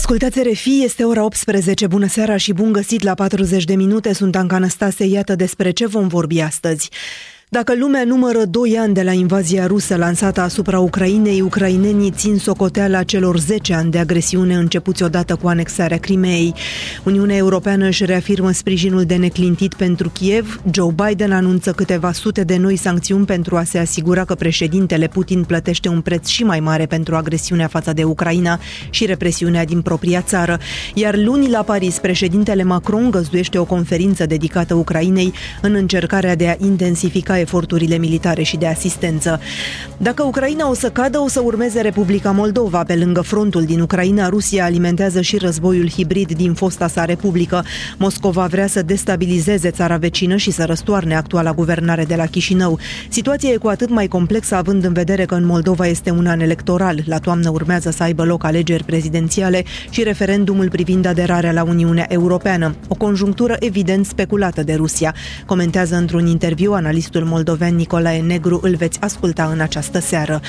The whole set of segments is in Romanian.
Ascultați RFI, este ora 18. Bună seara și bun găsit la 40 de minute. Sunt Anca Năstase, iată despre ce vom vorbi astăzi. Dacă lumea numără 2 ani de la invazia rusă lansată asupra Ucrainei, ucrainenii țin socoteala celor 10 ani de agresiune începuți odată cu anexarea Crimeei. Uniunea Europeană își reafirmă sprijinul de neclintit pentru Kiev. Joe Biden anunță câteva sute de noi sancțiuni pentru a se asigura că președintele Putin plătește un preț și mai mare pentru agresiunea față de Ucraina și represiunea din propria țară. Iar luni la Paris, președintele Macron găzduiește o conferință dedicată Ucrainei în încercarea de a intensifica eforturile militare și de asistență. Dacă Ucraina o să cadă, o să urmeze Republica Moldova. Pe lângă frontul din Ucraina, Rusia alimentează și războiul hibrid din fosta sa republică. Moscova vrea să destabilizeze țara vecină și să răstoarne actuala guvernare de la Chișinău. Situația e cu atât mai complexă având în vedere că în Moldova este un an electoral. La toamnă urmează să aibă loc alegeri prezidențiale și referendumul privind aderarea la Uniunea Europeană. O conjunctură evident speculată de Rusia. Comentează într-un interviu analistul moldoven Nicolae Negru îl veți asculta în această seară.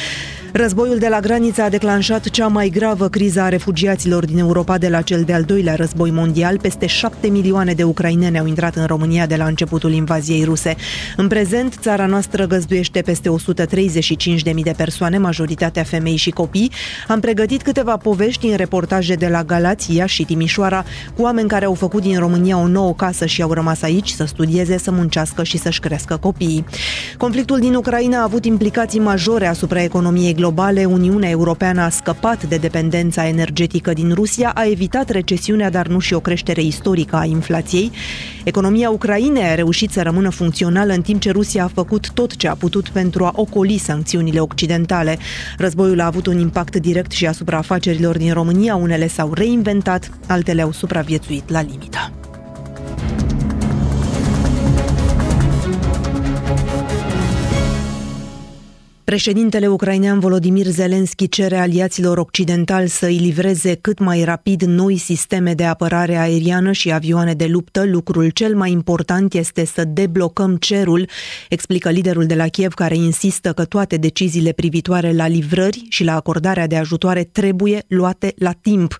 Războiul de la graniță a declanșat cea mai gravă criză a refugiaților din Europa de la cel de-al doilea război mondial. Peste șapte milioane de ucraineni au intrat în România de la începutul invaziei ruse. În prezent, țara noastră găzduiește peste 135.000 de persoane, majoritatea femei și copii. Am pregătit câteva povești în reportaje de la Galați, Iași și Timișoara, cu oameni care au făcut din România o nouă casă și au rămas aici să studieze, să muncească și să-și crească copiii. Conflictul din Ucraina a avut implicații majore asupra economiei globale. Uniunea Europeană a scăpat de dependența energetică din Rusia, a evitat recesiunea, dar nu și o creștere istorică a inflației. Economia Ucrainei a reușit să rămână funcțională în timp ce Rusia a făcut tot ce a putut pentru a ocoli sancțiunile occidentale. Războiul a avut un impact direct și asupra afacerilor din România, unele s-au reinventat, altele au supraviețuit la limită. Președintele ucrainean Volodimir Zelensky cere aliaților occidentali să îi livreze cât mai rapid noi sisteme de apărare aeriană și avioane de luptă. Lucrul cel mai important este să deblocăm cerul, explică liderul de la Kiev, care insistă că toate deciziile privitoare la livrări și la acordarea de ajutoare trebuie luate la timp.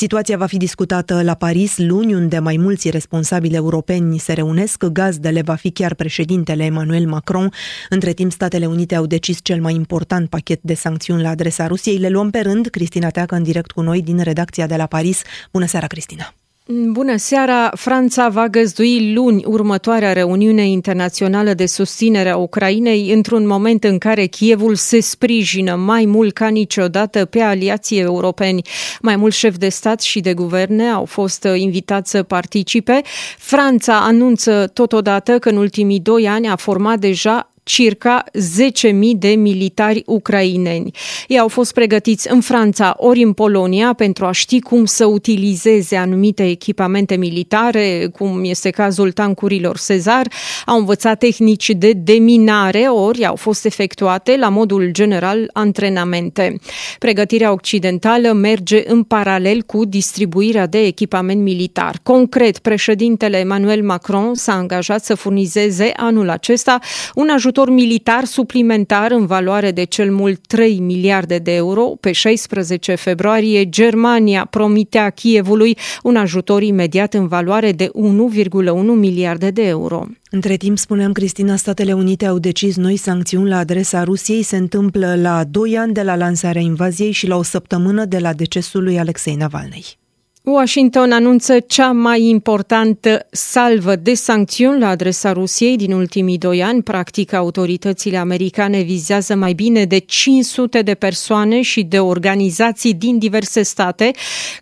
Situația va fi discutată la Paris luni, unde mai mulți responsabili europeni se reunesc. Gazdele va fi chiar președintele Emmanuel Macron. Între timp, Statele Unite au decis cel mai important pachet de sancțiuni la adresa Rusiei. Le luăm pe rând. Cristina Teacă în direct cu noi din redacția de la Paris. Bună seara, Cristina! Bună seara! Franța va găzdui luni următoarea reuniune internațională de susținere a Ucrainei într-un moment în care Kievul se sprijină mai mult ca niciodată pe aliații europeni. Mai mulți șefi de stat și de guverne au fost invitați să participe. Franța anunță totodată că în ultimii doi ani a format deja circa 10.000 de militari ucraineni. Ei au fost pregătiți în Franța ori în Polonia pentru a ști cum să utilizeze anumite echipamente militare, cum este cazul tancurilor Cezar, au învățat tehnici de deminare, ori au fost efectuate la modul general antrenamente. Pregătirea occidentală merge în paralel cu distribuirea de echipament militar. Concret, președintele Emmanuel Macron s-a angajat să furnizeze anul acesta un ajutor ajutor militar suplimentar în valoare de cel mult 3 miliarde de euro. Pe 16 februarie, Germania promitea Kievului un ajutor imediat în valoare de 1,1 miliarde de euro. Între timp, spuneam, Cristina, Statele Unite au decis noi sancțiuni la adresa Rusiei. Se întâmplă la 2 ani de la lansarea invaziei și la o săptămână de la decesul lui Alexei Navalny. Washington anunță cea mai importantă salvă de sancțiuni la adresa Rusiei din ultimii doi ani. Practic, autoritățile americane vizează mai bine de 500 de persoane și de organizații din diverse state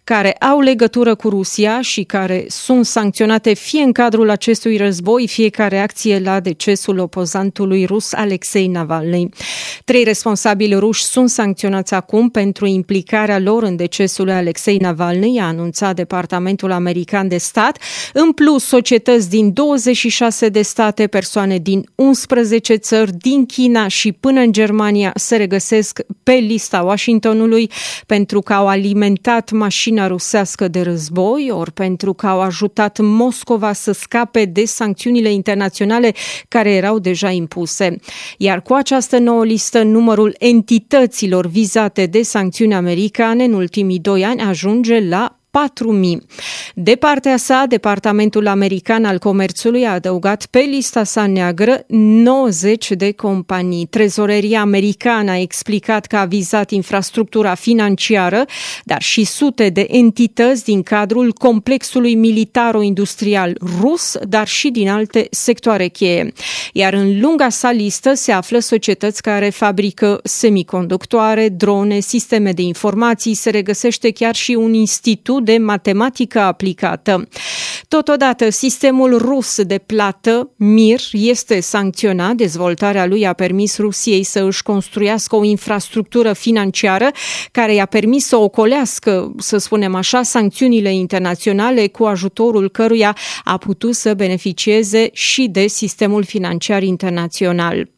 care au legătură cu Rusia și care sunt sancționate fie în cadrul acestui război, fie ca reacție la decesul opozantului rus Alexei Navalny. Trei responsabili ruși sunt sancționați acum pentru implicarea lor în decesul Alexei Navalny, a anunțat anunțat Departamentul American de Stat. În plus, societăți din 26 de state, persoane din 11 țări, din China și până în Germania se regăsesc pe lista Washingtonului pentru că au alimentat mașina rusească de război, ori pentru că au ajutat Moscova să scape de sancțiunile internaționale care erau deja impuse. Iar cu această nouă listă, numărul entităților vizate de sancțiuni americane în ultimii doi ani ajunge la 4.000. De partea sa, Departamentul American al Comerțului a adăugat pe lista sa neagră 90 de companii. Trezoreria americană a explicat că a vizat infrastructura financiară, dar și sute de entități din cadrul complexului militaro-industrial rus, dar și din alte sectoare cheie. Iar în lunga sa listă se află societăți care fabrică semiconductoare, drone, sisteme de informații, se regăsește chiar și un institut de matematică aplicată. Totodată, sistemul rus de plată, MIR, este sancționat. Dezvoltarea lui a permis Rusiei să își construiască o infrastructură financiară care i-a permis să ocolească, să spunem așa, sancțiunile internaționale cu ajutorul căruia a putut să beneficieze și de sistemul financiar internațional.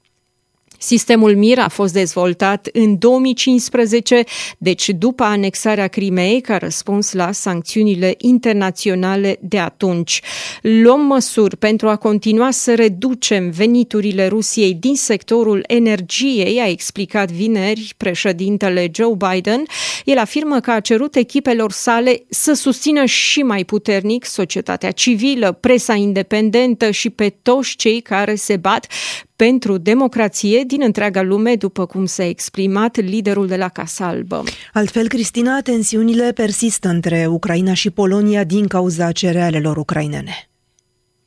Sistemul MIR a fost dezvoltat în 2015, deci după anexarea Crimeei, ca răspuns la sancțiunile internaționale de atunci. Luăm măsuri pentru a continua să reducem veniturile Rusiei din sectorul energiei, a explicat vineri președintele Joe Biden. El afirmă că a cerut echipelor sale să susțină și mai puternic societatea civilă, presa independentă și pe toți cei care se bat pentru democrație din întreaga lume, după cum s-a exprimat liderul de la Casa Albă. Altfel, Cristina, tensiunile persistă între Ucraina și Polonia din cauza cerealelor ucrainene.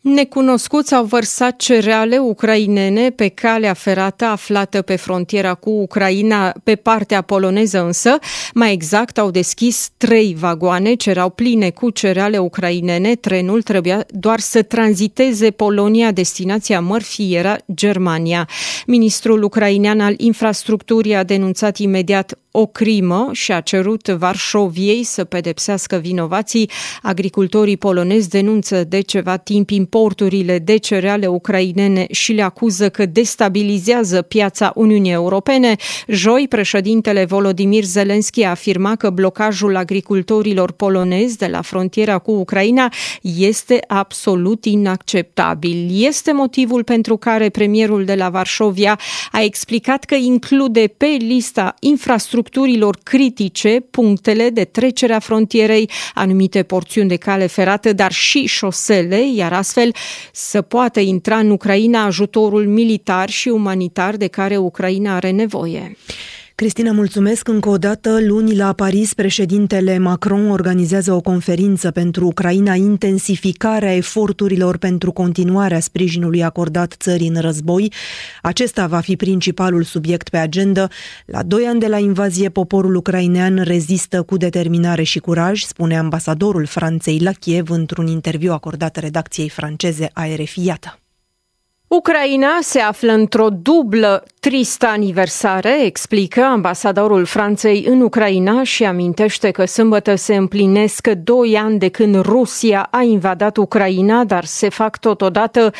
Necunoscuți au vărsat cereale ucrainene pe calea ferată aflată pe frontiera cu Ucraina, pe partea poloneză însă. Mai exact, au deschis trei vagoane ce erau pline cu cereale ucrainene. Trenul trebuia doar să tranziteze Polonia, destinația mărfii era Germania. Ministrul ucrainean al infrastructurii a denunțat imediat o crimă și a cerut Varșoviei să pedepsească vinovații. Agricultorii polonezi denunță de ceva timp importurile de cereale ucrainene și le acuză că destabilizează piața Uniunii Europene. Joi, președintele Volodimir Zelenski a afirmat că blocajul agricultorilor polonezi de la frontiera cu Ucraina este absolut inacceptabil. Este motivul pentru care premierul de la Varșovia a explicat că include pe lista infrastructurii infrastructurilor critice, punctele de trecere a frontierei, anumite porțiuni de cale ferată, dar și șosele, iar astfel să poată intra în Ucraina ajutorul militar și umanitar de care Ucraina are nevoie. Cristina, mulțumesc încă o dată. Luni la Paris, președintele Macron organizează o conferință pentru Ucraina, intensificarea eforturilor pentru continuarea sprijinului acordat țării în război. Acesta va fi principalul subiect pe agenda. La doi ani de la invazie, poporul ucrainean rezistă cu determinare și curaj, spune ambasadorul Franței la Kiev într-un interviu acordat redacției franceze a RFI. Iată. Ucraina se află într-o dublă tristă aniversare, explică ambasadorul Franței în Ucraina și amintește că sâmbătă se împlinesc doi ani de când Rusia a invadat Ucraina, dar se fac totodată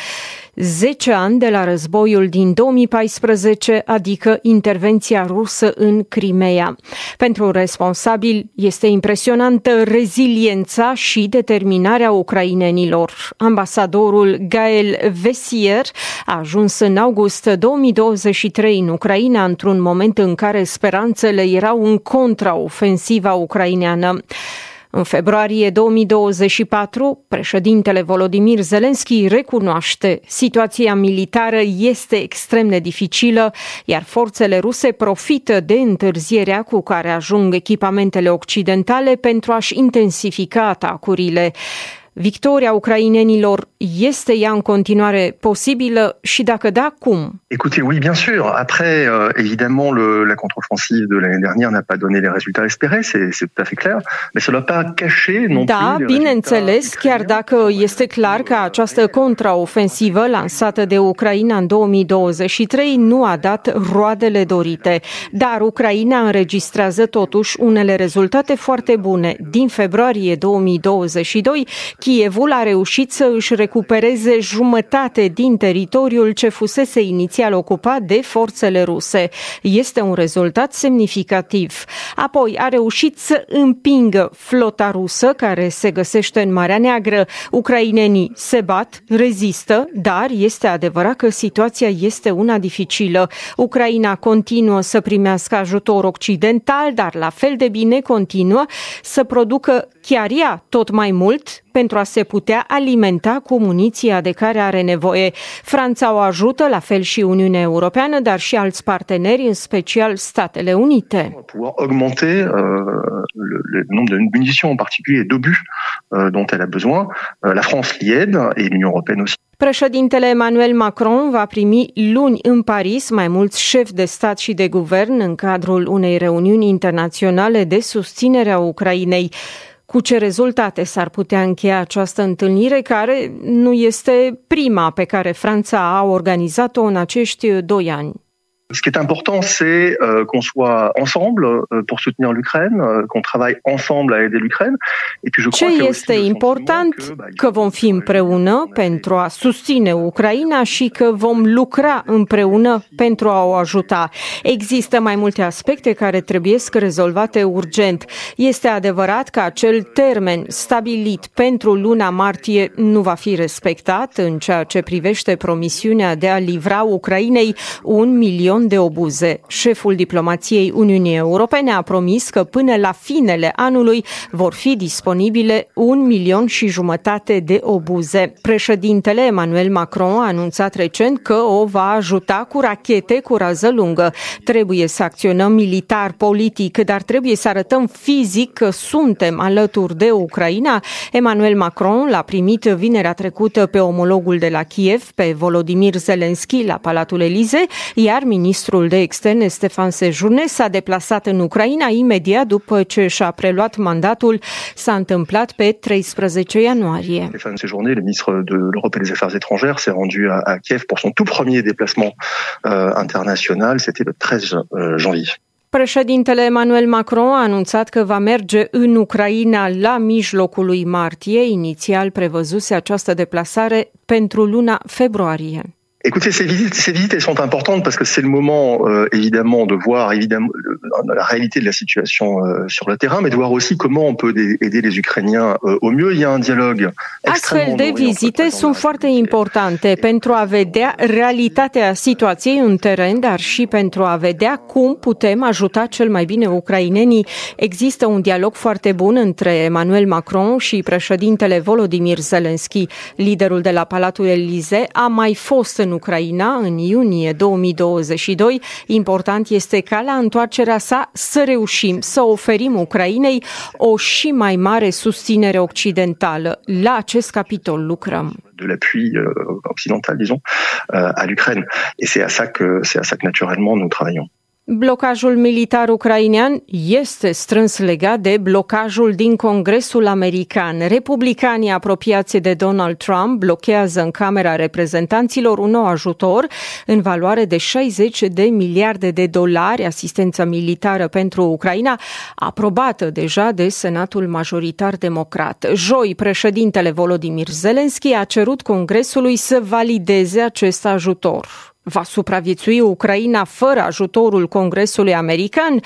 10 ani de la războiul din 2014, adică intervenția rusă în Crimea. Pentru responsabil este impresionantă reziliența și determinarea ucrainenilor. Ambasadorul Gael Vesier a ajuns în august 2023 în Ucraina într-un moment în care speranțele erau în contraofensiva ucraineană. În februarie 2024, președintele Volodimir Zelensky recunoaște situația militară este extrem de dificilă, iar forțele ruse profită de întârzierea cu care ajung echipamentele occidentale pentru a-și intensifica atacurile. Victoria ucrainenilor este ea în continuare posibilă și dacă da, cum? Écoutez, oui, bien sûr. Après, euh, évidemment, le, la contre-offensive de l'année dernière n'a pas donné les résultats espérés, c'est tout à fait clair, mais cela n'a pas caché non da, plus bineînțeles, chiar dacă este clar că această contraofensivă lansată de Ucraina în 2023 nu a dat roadele dorite, dar Ucraina înregistrează totuși unele rezultate foarte bune. Din februarie 2022, Kievul a reușit să își recupereze jumătate din teritoriul ce fusese inițial ocupat de forțele ruse. Este un rezultat semnificativ. Apoi a reușit să împingă flota rusă care se găsește în Marea Neagră. Ucrainenii se bat, rezistă, dar este adevărat că situația este una dificilă. Ucraina continuă să primească ajutor occidental, dar la fel de bine continuă să producă chiar ea tot mai mult pentru a se putea alimenta cu muniția de care are nevoie. Franța o ajută, la fel și Uniunea Europeană, dar și alți parteneri, în special Statele Unite. augmenter euh, le, le nombre de munitions en particulier et d'obus euh, dont elle a besoin. Euh, la France l'y aide et l'Union européenne aussi. Președintele Emmanuel Macron va primi luni în Paris mai mulți șefi de stat și de guvern în cadrul unei reuniuni internaționale de susținere a Ucrainei. Cu ce rezultate s-ar putea încheia această întâlnire, care nu este prima pe care Franța a organizat-o în acești doi ani? Ce qui est important, c'est euh, qu'on soit ensemble euh, pour soutenir l'Ukraine, euh, qu'on travaille ensemble à aider l'Ukraine. Et puis je crois Ce este important că, că vom fi împreună pentru a susține Ucraina și că vom lucra împreună pentru a o ajuta. Există mai multe aspecte care trebuie să rezolvate urgent. Este adevărat că acel termen stabilit pentru luna martie nu va fi respectat în ceea ce privește promisiunea de a livra Ucrainei un milion milion de obuze. Șeful diplomației Uniunii Europene a promis că până la finele anului vor fi disponibile un milion și jumătate de obuze. Președintele Emmanuel Macron a anunțat recent că o va ajuta cu rachete cu rază lungă. Trebuie să acționăm militar, politic, dar trebuie să arătăm fizic că suntem alături de Ucraina. Emmanuel Macron l-a primit vinerea trecută pe omologul de la Kiev, pe Volodymyr Zelensky, la Palatul Elize, iar ministrul de externe Stefan Sejourne s-a deplasat în Ucraina imediat după ce și-a preluat mandatul. S-a întâmplat pe 13 ianuarie. Stefan Sejourne, le ministre de l'Europe et des Affaires étrangères, s'est rendu à, à Kiev pour son tout premier déplacement euh, international. C'était le 13 euh, janvier. Președintele Emmanuel Macron a anunțat că va merge în Ucraina la mijlocul lui martie. Inițial prevăzuse această deplasare pentru luna februarie. Écoutez, ces visites, ces visites, elles sont importantes parce que c'est le moment, euh, évidemment, de voir évidemment la réalité de la situation euh, sur le terrain, mais de voir aussi comment on peut aider les Ukrainiens euh, au mieux. Il y a un dialogue Astfel de vizite sunt foarte importante pentru a vedea realitatea situației în teren, dar și pentru a vedea cum putem ajuta cel mai bine ucrainenii. Există un dialog foarte bun între Emmanuel Macron și președintele Volodymyr Zelensky. Liderul de la Palatul Elize a mai fost în Ucraina în iunie 2022. Important este ca la întoarcerea sa să reușim să oferim Ucrainei o și mai mare susținere occidentală. La acest capitol lucrăm. de l'appui euh, occidental, disons, euh, à l'Ukraine. Et c'est à ça que, c'est à ça que naturellement nous travaillons. Blocajul militar ucrainean este strâns legat de blocajul din Congresul American. Republicanii apropiați de Donald Trump blochează în Camera Reprezentanților un nou ajutor în valoare de 60 de miliarde de dolari, asistență militară pentru Ucraina, aprobată deja de Senatul Majoritar Democrat. Joi, președintele Volodymyr Zelensky a cerut Congresului să valideze acest ajutor. Va supraviețui Ucraina fără ajutorul Congresului American?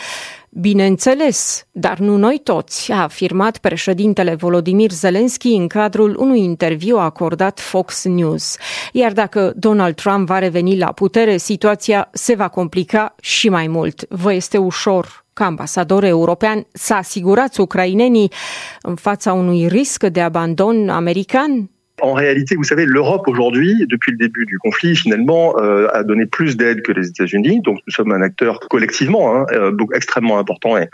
Bineînțeles, dar nu noi toți, a afirmat președintele Volodymyr Zelensky în cadrul unui interviu acordat Fox News. Iar dacă Donald Trump va reveni la putere, situația se va complica și mai mult. Vă este ușor ca ambasador european să asigurați ucrainenii în fața unui risc de abandon american? En réalité, vous savez, l'Europe aujourd'hui, depuis le début du conflit, finalement, euh, a donné plus d'aide que les États-Unis. Donc, nous sommes un acteur collectivement hein, euh, extrêmement important et,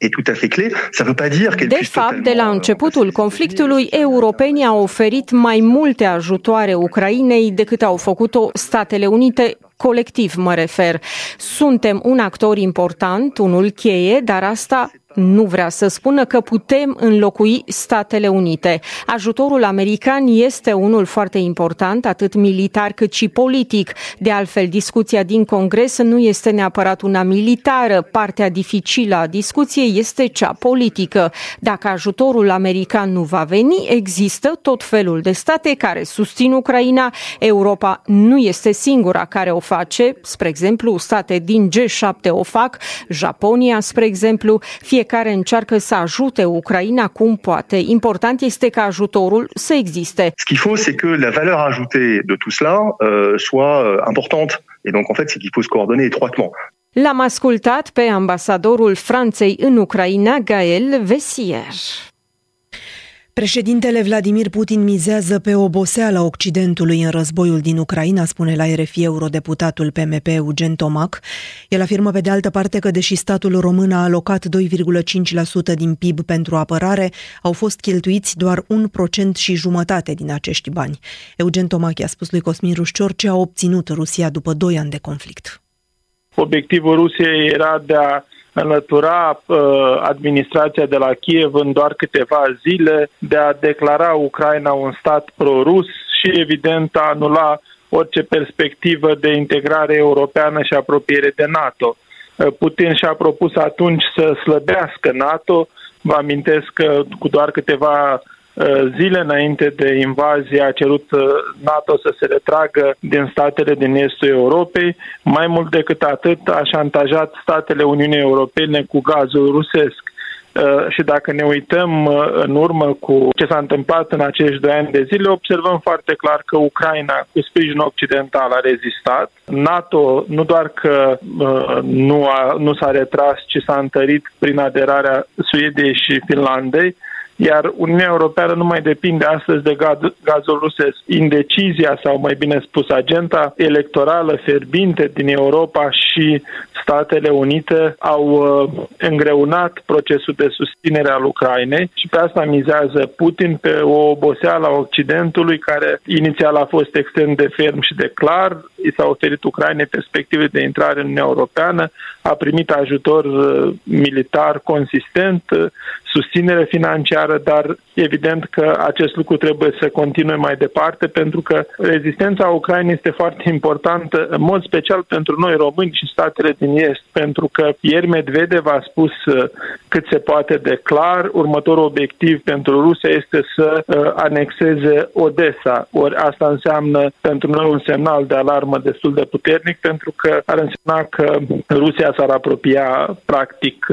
et tout à fait clé. Ça veut pas dire qu'elle De fapt, de la începutul conflictului, europenii au oferit mai multe ajutoare Ucrainei decât au făcut-o Statele Unite colectiv mă refer. Suntem un actor important, unul cheie, dar asta nu vrea să spună că putem înlocui Statele Unite. Ajutorul american este unul foarte important, atât militar cât și politic. De altfel, discuția din Congres nu este neapărat una militară. Partea dificilă a discuției este cea politică. Dacă ajutorul american nu va veni, există tot felul de state care susțin Ucraina. Europa nu este singura care o face. Spre exemplu, state din G7 o fac, Japonia, spre exemplu, fie fiecare încearcă să ajute Ucraina cum poate. Important este ca ajutorul să existe. Ce qu'il faut, c'est que la valeur ajoutée de tout cela euh, soit euh, importante. Et donc, en fait, c'est qu'il faut se coordonner étroitement. L-am ascultat pe ambasadorul Franței în Ucraina, Gael Vesier. Președintele Vladimir Putin mizează pe oboseala Occidentului în războiul din Ucraina, spune la RFI eurodeputatul PMP Eugen Tomac. El afirmă pe de altă parte că deși statul român a alocat 2,5% din PIB pentru apărare, au fost cheltuiți doar un procent și jumătate din acești bani. Eugen Tomac i-a spus lui Cosmin Rușcior ce a obținut Rusia după doi ani de conflict. Obiectivul Rusiei era de a înlătura uh, administrația de la Kiev în doar câteva zile, de a declara Ucraina un stat pro-rus și, evident, a anula orice perspectivă de integrare europeană și apropiere de NATO. Uh, Putin și-a propus atunci să slăbească NATO. Vă amintesc că cu doar câteva Uh, zile înainte de invazie a cerut uh, NATO să se retragă din statele din estul Europei. Mai mult decât atât, a șantajat statele Uniunii Europene cu gazul rusesc. Uh, și dacă ne uităm în urmă cu ce s-a întâmplat în acești doi ani de zile, observăm foarte clar că Ucraina, cu sprijin occidental, a rezistat. NATO nu doar că nu, a, nu s-a retras, ci s-a întărit prin aderarea Suediei și Finlandei, iar Uniunea Europeană nu mai depinde astăzi de gazul rusesc. Indecizia, sau mai bine spus, agenda electorală fierbinte din Europa și Statele Unite au uh, îngreunat procesul de susținere al Ucrainei și pe asta mizează Putin pe o oboseală a Occidentului care inițial a fost extrem de ferm și de clar, i s-a oferit Ucrainei perspective de intrare în Uniunea Europeană, a primit ajutor uh, militar consistent, uh, susținere financiară, dar evident că acest lucru trebuie să continue mai departe pentru că rezistența Ucrainei este foarte importantă, în mod special pentru noi români și statele din Est, pentru că ieri Medvedev a spus uh, cât se poate de clar, următorul obiectiv pentru Rusia este să anexeze Odessa. Ori asta înseamnă pentru noi un semnal de alarmă destul de puternic pentru că ar însemna că Rusia s-ar apropia practic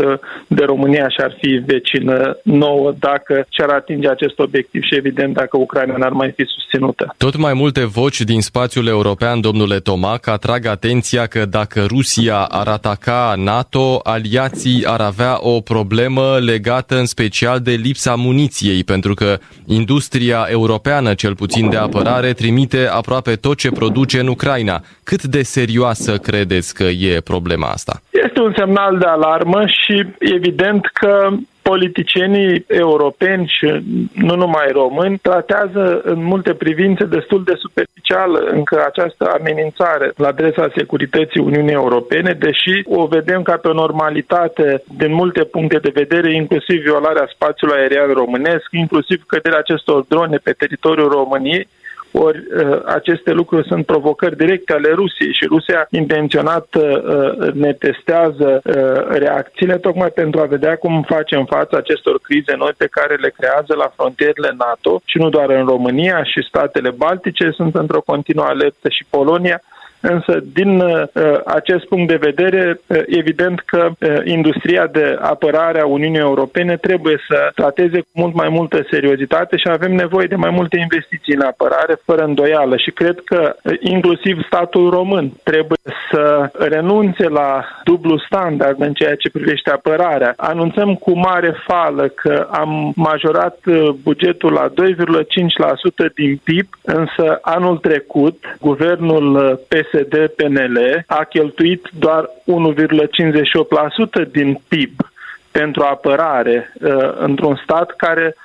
de România și ar fi vecină nouă dacă și-ar atinge acest obiectiv și evident dacă Ucraina n-ar mai fi susținută. Tot mai multe voci din spațiul european, domnule Tomac, atrag atenția că dacă Rusia ar ataca NATO, aliații ar avea o problemă legată în special de lipsa muniției, pentru că industria europeană, cel puțin de apărare, trimite aproape tot ce produce în Ucraina. Cât de serioasă credeți că e problema asta? Este un semnal de alarmă și evident că politicienii europeni și nu numai români tratează în multe privințe destul de superficial încă această amenințare la adresa securității Uniunii Europene, deși o vedem ca pe o normalitate din multe puncte de vedere, inclusiv violarea spațiului aerian românesc, inclusiv căderea acestor drone pe teritoriul României, ori uh, aceste lucruri sunt provocări directe ale Rusiei și Rusia intenționat uh, ne testează uh, reacțiile tocmai pentru a vedea cum facem față acestor crize noi pe care le creează la frontierele NATO și nu doar în România și statele Baltice sunt într-o continuă alertă și Polonia Însă, din uh, acest punct de vedere, uh, evident că uh, industria de apărare a Uniunii Europene trebuie să trateze cu mult mai multă seriozitate și avem nevoie de mai multe investiții în apărare, fără îndoială. Și cred că inclusiv statul român trebuie să renunțe la dublu standard în ceea ce privește apărarea. Anunțăm cu mare fală că am majorat uh, bugetul la 2,5% din PIB, însă anul trecut guvernul uh, PSD-PNL a cheltuit doar 1,58% din PIB pentru apărare uh, într-un stat care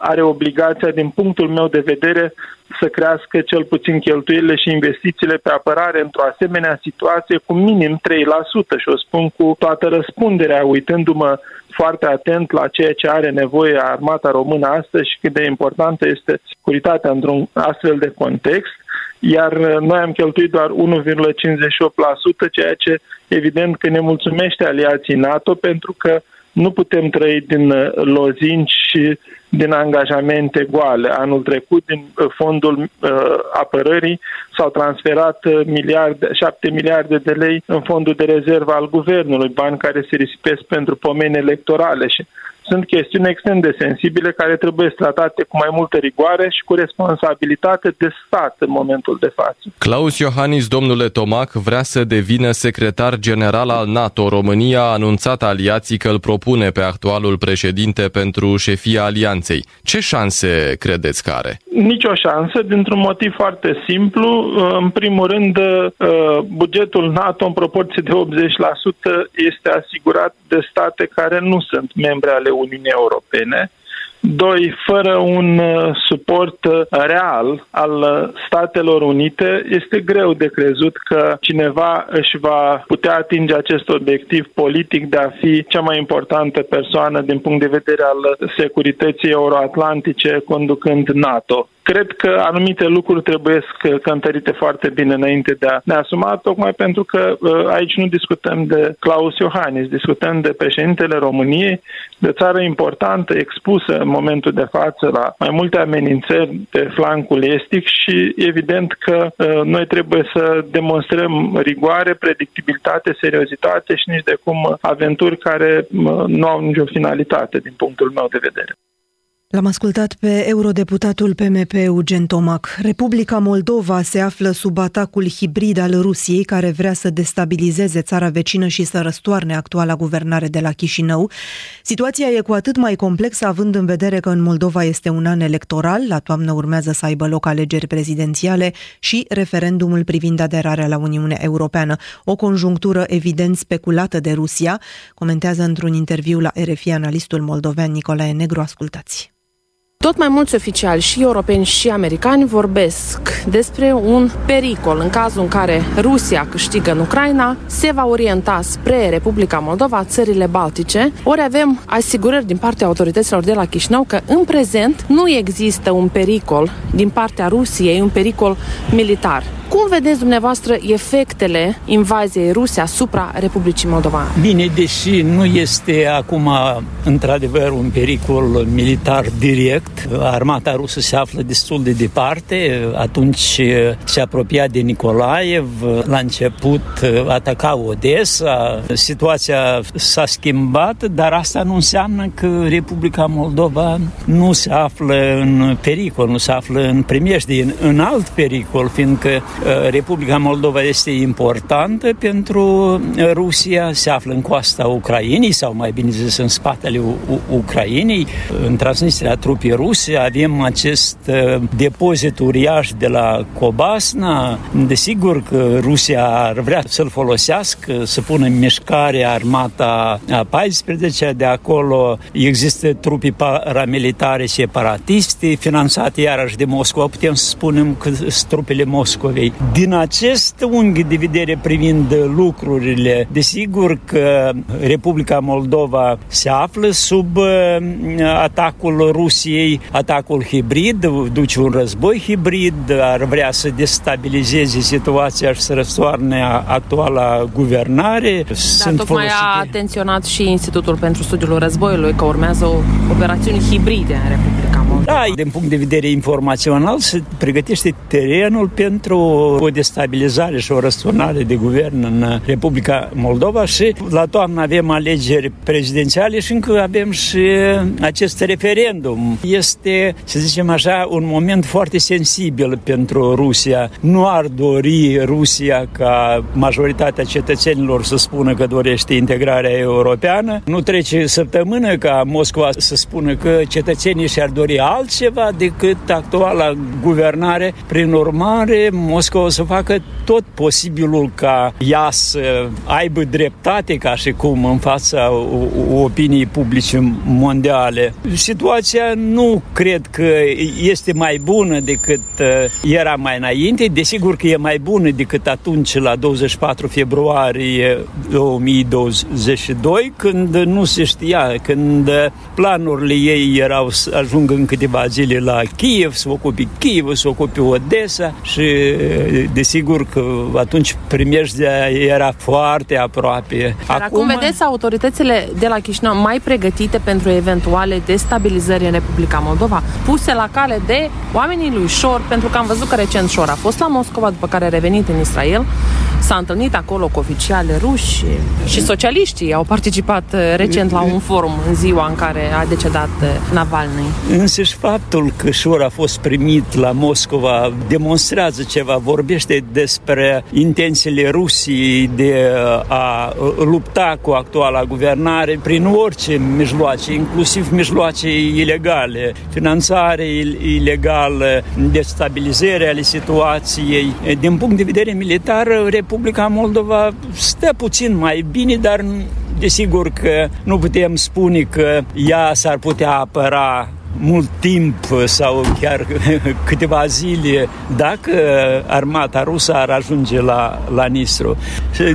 are obligația, din punctul meu de vedere, să crească cel puțin cheltuielile și investițiile pe apărare într-o asemenea situație cu minim 3% și o spun cu toată răspunderea, uitându-mă foarte atent la ceea ce are nevoie armata română astăzi și cât de importantă este securitatea într-un astfel de context iar noi am cheltuit doar 1,58%, ceea ce evident că ne mulțumește aliații NATO pentru că nu putem trăi din lozinci și din angajamente goale. Anul trecut, din uh, fondul uh, apărării, s-au transferat uh, miliarde, 7 miliarde de lei în fondul de rezervă al guvernului, bani care se risipesc pentru pomeni electorale și sunt chestiuni extrem de sensibile care trebuie tratate cu mai multă rigoare și cu responsabilitate de stat în momentul de față. Claus Iohannis, domnule Tomac, vrea să devină secretar general al NATO. România a anunțat aliații că îl propune pe actualul președinte pentru șefia alianței. Ce șanse credeți că are? Nici o șansă, dintr-un motiv foarte simplu. În primul rând, bugetul NATO în proporție de 80% este asigurat de state care nu sunt membre ale Uniunii Europene. Doi, fără un uh, suport uh, real al uh, Statelor Unite, este greu de crezut că cineva își va putea atinge acest obiectiv politic de a fi cea mai importantă persoană din punct de vedere al securității euroatlantice conducând NATO. Cred că anumite lucruri trebuie cântărite foarte bine înainte de a ne asuma, tocmai pentru că uh, aici nu discutăm de Claus Iohannis, discutăm de președintele României, de țară importantă, expusă în momentul de față la mai multe amenințări pe flancul estic și evident că uh, noi trebuie să demonstrăm rigoare, predictibilitate, seriozitate și nici de cum aventuri care uh, nu au nicio finalitate din punctul meu de vedere. L-am ascultat pe eurodeputatul PMP Eugen Tomac. Republica Moldova se află sub atacul hibrid al Rusiei care vrea să destabilizeze țara vecină și să răstoarne actuala guvernare de la Chișinău. Situația e cu atât mai complexă având în vedere că în Moldova este un an electoral, la toamnă urmează să aibă loc alegeri prezidențiale și referendumul privind aderarea la Uniunea Europeană. O conjunctură evident speculată de Rusia, comentează într-un interviu la RFI analistul moldovean Nicolae Negru. Ascultați! Tot mai mulți oficiali și europeni și americani vorbesc despre un pericol în cazul în care Rusia câștigă în Ucraina, se va orienta spre Republica Moldova, țările Baltice, ori avem asigurări din partea autorităților de la Chișinău că în prezent nu există un pericol din partea Rusiei, un pericol militar. Cum vedeți dumneavoastră efectele invaziei ruse asupra Republicii Moldova? Bine, deși nu este acum într-adevăr un pericol militar direct, armata rusă se află destul de departe, atunci se apropia de Nicolaev, la început ataca Odessa, situația s-a schimbat, dar asta nu înseamnă că Republica Moldova nu se află în pericol, nu se află în primejdie, în, în alt pericol, fiindcă Uh, Republica Moldova este importantă pentru uh, Rusia, se află în coasta Ucrainei sau mai bine zis în spatele U- Ucrainei, în Transnistria trupii ruse, avem acest uh, depozit uriaș de la Cobasna. Desigur că Rusia ar vrea să-l folosească, să pună în mișcare armata a 14 de acolo există trupi paramilitare separatiste finanțate iarăși de Moscova, putem să spunem că sunt trupele Moscovei. Din acest unghi de vedere privind lucrurile, desigur că Republica Moldova se află sub uh, atacul Rusiei, atacul hibrid, duce un război hibrid, ar vrea să destabilizeze situația și să răstoarne actuala guvernare. Da, Sunt tocmai folosite... a atenționat și Institutul pentru Studiul Războiului că urmează o operațiuni hibride în Republica Moldova. Da, din punct de vedere informațional se pregătește terenul pentru o destabilizare și o răsturnare de guvern în Republica Moldova și la toamnă avem alegeri prezidențiale și încă avem și acest referendum. Este, să zicem așa, un moment foarte sensibil pentru Rusia. Nu ar dori Rusia ca majoritatea cetățenilor să spună că dorește integrarea europeană. Nu trece săptămână ca Moscova să spună că cetățenii și-ar dori altceva decât actuala guvernare. Prin urmare, Moscova o să facă tot posibilul ca ea să aibă dreptate ca și cum în fața opiniei publice mondiale. Situația nu cred că este mai bună decât uh, era mai înainte. Desigur că e mai bună decât atunci la 24 februarie 2022 când nu se știa, când planurile ei erau să ajungă în câteva zile la Kiev, să ocupe Kiev, să ocupe Odessa și desigur că atunci primejdea era foarte aproape. Dar acum, acum vedeți autoritățile de la Chișinău mai pregătite pentru eventuale destabilizări în Republica Moldova, puse la cale de oamenii lui Șor, pentru că am văzut că recent Șor a fost la Moscova, după care a revenit în Israel, s-a întâlnit acolo cu oficiale ruși și socialiștii au participat uh, recent la un forum în ziua în care a decedat uh, Navalny. Însăși faptul că Șor a fost primit la Moscova demonstrează ceva, vorbește despre intențiile Rusiei de a lupta cu actuala guvernare prin orice mijloace, inclusiv mijloace ilegale, finanțare ilegală, destabilizare ale situației. Din punct de vedere militar, Republica Moldova stă puțin mai bine, dar desigur că nu putem spune că ea s-ar putea apăra mult timp sau chiar câteva zile dacă armata rusă ar ajunge la, la Nistru.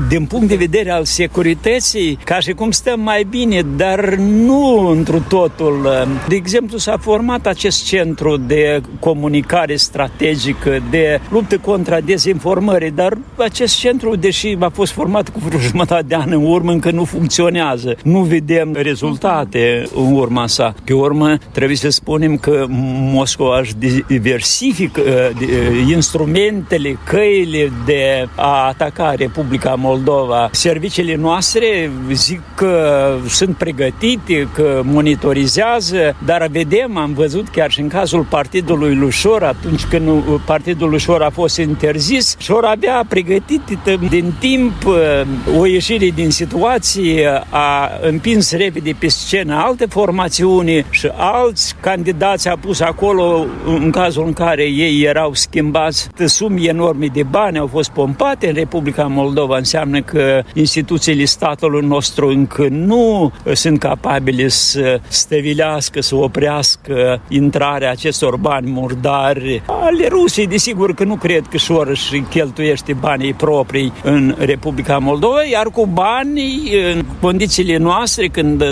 Din punct de vedere al securității, ca și cum stăm mai bine, dar nu întru totul. De exemplu, s-a format acest centru de comunicare strategică, de luptă contra dezinformării, dar acest centru, deși a fost format cu vreo jumătate de an în urmă, încă nu funcționează. Nu vedem rezultate în urma sa. Pe urmă, trebuie să să spunem că Moscova își diversifică uh, uh, instrumentele, căile de a ataca Republica Moldova. Serviciile noastre zic că sunt pregătite, că monitorizează, dar vedem, am văzut chiar și în cazul Partidului Lușor, atunci când Partidul Lușor a fost interzis, Șor abia pregătit din timp uh, o ieșire din situație, a împins repede pe scenă alte formațiuni și alți candidați a pus acolo în cazul în care ei erau schimbați sume enorme de bani, au fost pompate în Republica Moldova, înseamnă că instituțiile statului nostru încă nu sunt capabile să stăvilească, să oprească intrarea acestor bani murdari ale Rusiei. Desigur că nu cred că șor și cheltuiește banii proprii în Republica Moldova, iar cu banii în condițiile noastre, când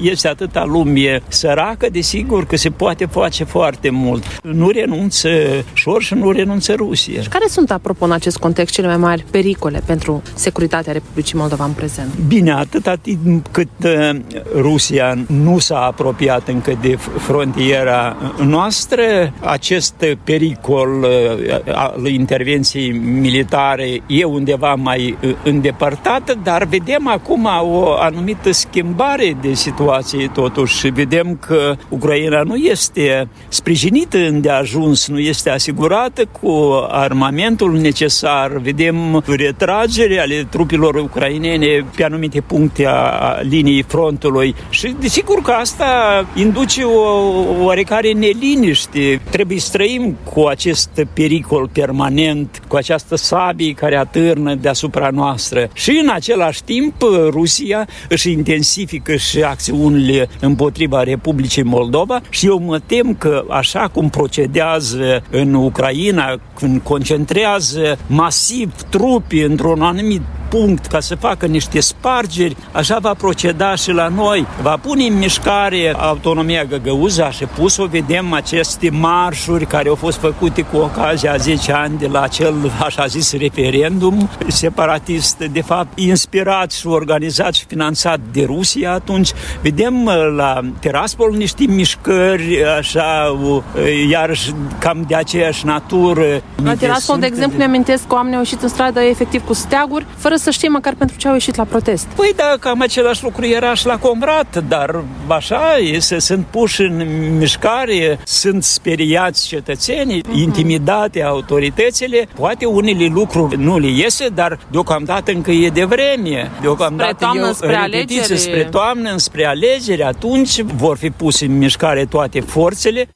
este atâta lume săracă, desigur că se poate face foarte mult. Nu renunță Șor și nu renunță Rusia. Și care sunt, apropo, în acest context, cele mai mari pericole pentru securitatea Republicii Moldova în prezent? Bine, atâta timp cât uh, Rusia nu s-a apropiat încă de frontiera noastră, acest pericol uh, al intervenției militare e undeva mai uh, îndepărtat, dar vedem acum o anumită schimbare de situație totuși. Vedem că Ucraina nu este sprijinită îndeajuns, nu este asigurată cu armamentul necesar. Vedem retragere ale trupilor ucrainene pe anumite puncte a liniei frontului și desigur că asta induce o oarecare neliniște. Trebuie să trăim cu acest pericol permanent, cu această sabie care atârnă deasupra noastră. Și în același timp Rusia își intensifică și acțiunile împotriva Republicii Moldova și eu mă tem că așa cum procedează în Ucraina, când concentrează masiv trupi într-un anumit punct ca să facă niște spargeri, așa va proceda și la noi. Va pune în mișcare autonomia Găgăuza și pus o vedem aceste marșuri care au fost făcute cu ocazia a 10 ani de la acel, așa zis, referendum separatist, de fapt, inspirat și organizat și finanțat de Rusia atunci. Vedem uh, la Tiraspol niște mișcări, așa, uh, iarăși cam de aceeași natură. La Tiraspol, de exemplu, ne amintesc că oamenii au ieșit în stradă efectiv cu steaguri, fără să știe măcar pentru ce au ieșit la protest. Păi da, cam același lucru era și la Comrat, dar așa este, sunt puși în mișcare, sunt speriați cetățenii, uh-huh. intimidate autoritățile, poate unele lucruri nu le iese, dar deocamdată încă e de vreme. Deocamdată spre toamnă, spre alegeri. spre toamnă, spre alegeri, atunci vor fi puse în mișcare toate forțele.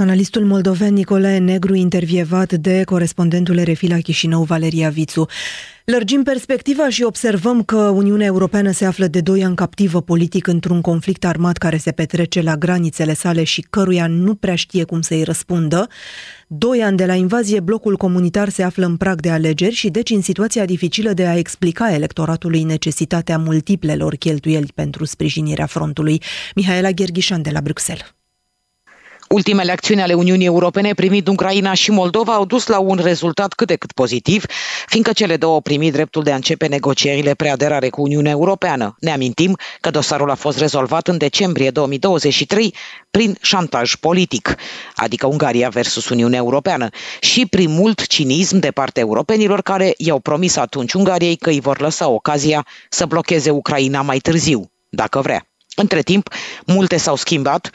Analistul moldovean Nicolae Negru, intervievat de corespondentul RFI la Chișinău, Valeria Vițu. Lărgim perspectiva și observăm că Uniunea Europeană se află de doi ani captivă politic într-un conflict armat care se petrece la granițele sale și căruia nu prea știe cum să-i răspundă. Doi ani de la invazie, blocul comunitar se află în prag de alegeri și deci în situația dificilă de a explica electoratului necesitatea multiplelor cheltuieli pentru sprijinirea frontului. Mihaela Gherghișan de la Bruxelles. Ultimele acțiuni ale Uniunii Europene primind Ucraina și Moldova au dus la un rezultat cât de cât pozitiv, fiindcă cele două au primit dreptul de a începe negocierile preaderare cu Uniunea Europeană. Ne amintim că dosarul a fost rezolvat în decembrie 2023 prin șantaj politic, adică Ungaria versus Uniunea Europeană, și prin mult cinism de partea europenilor care i-au promis atunci Ungariei că îi vor lăsa ocazia să blocheze Ucraina mai târziu, dacă vrea. Între timp, multe s-au schimbat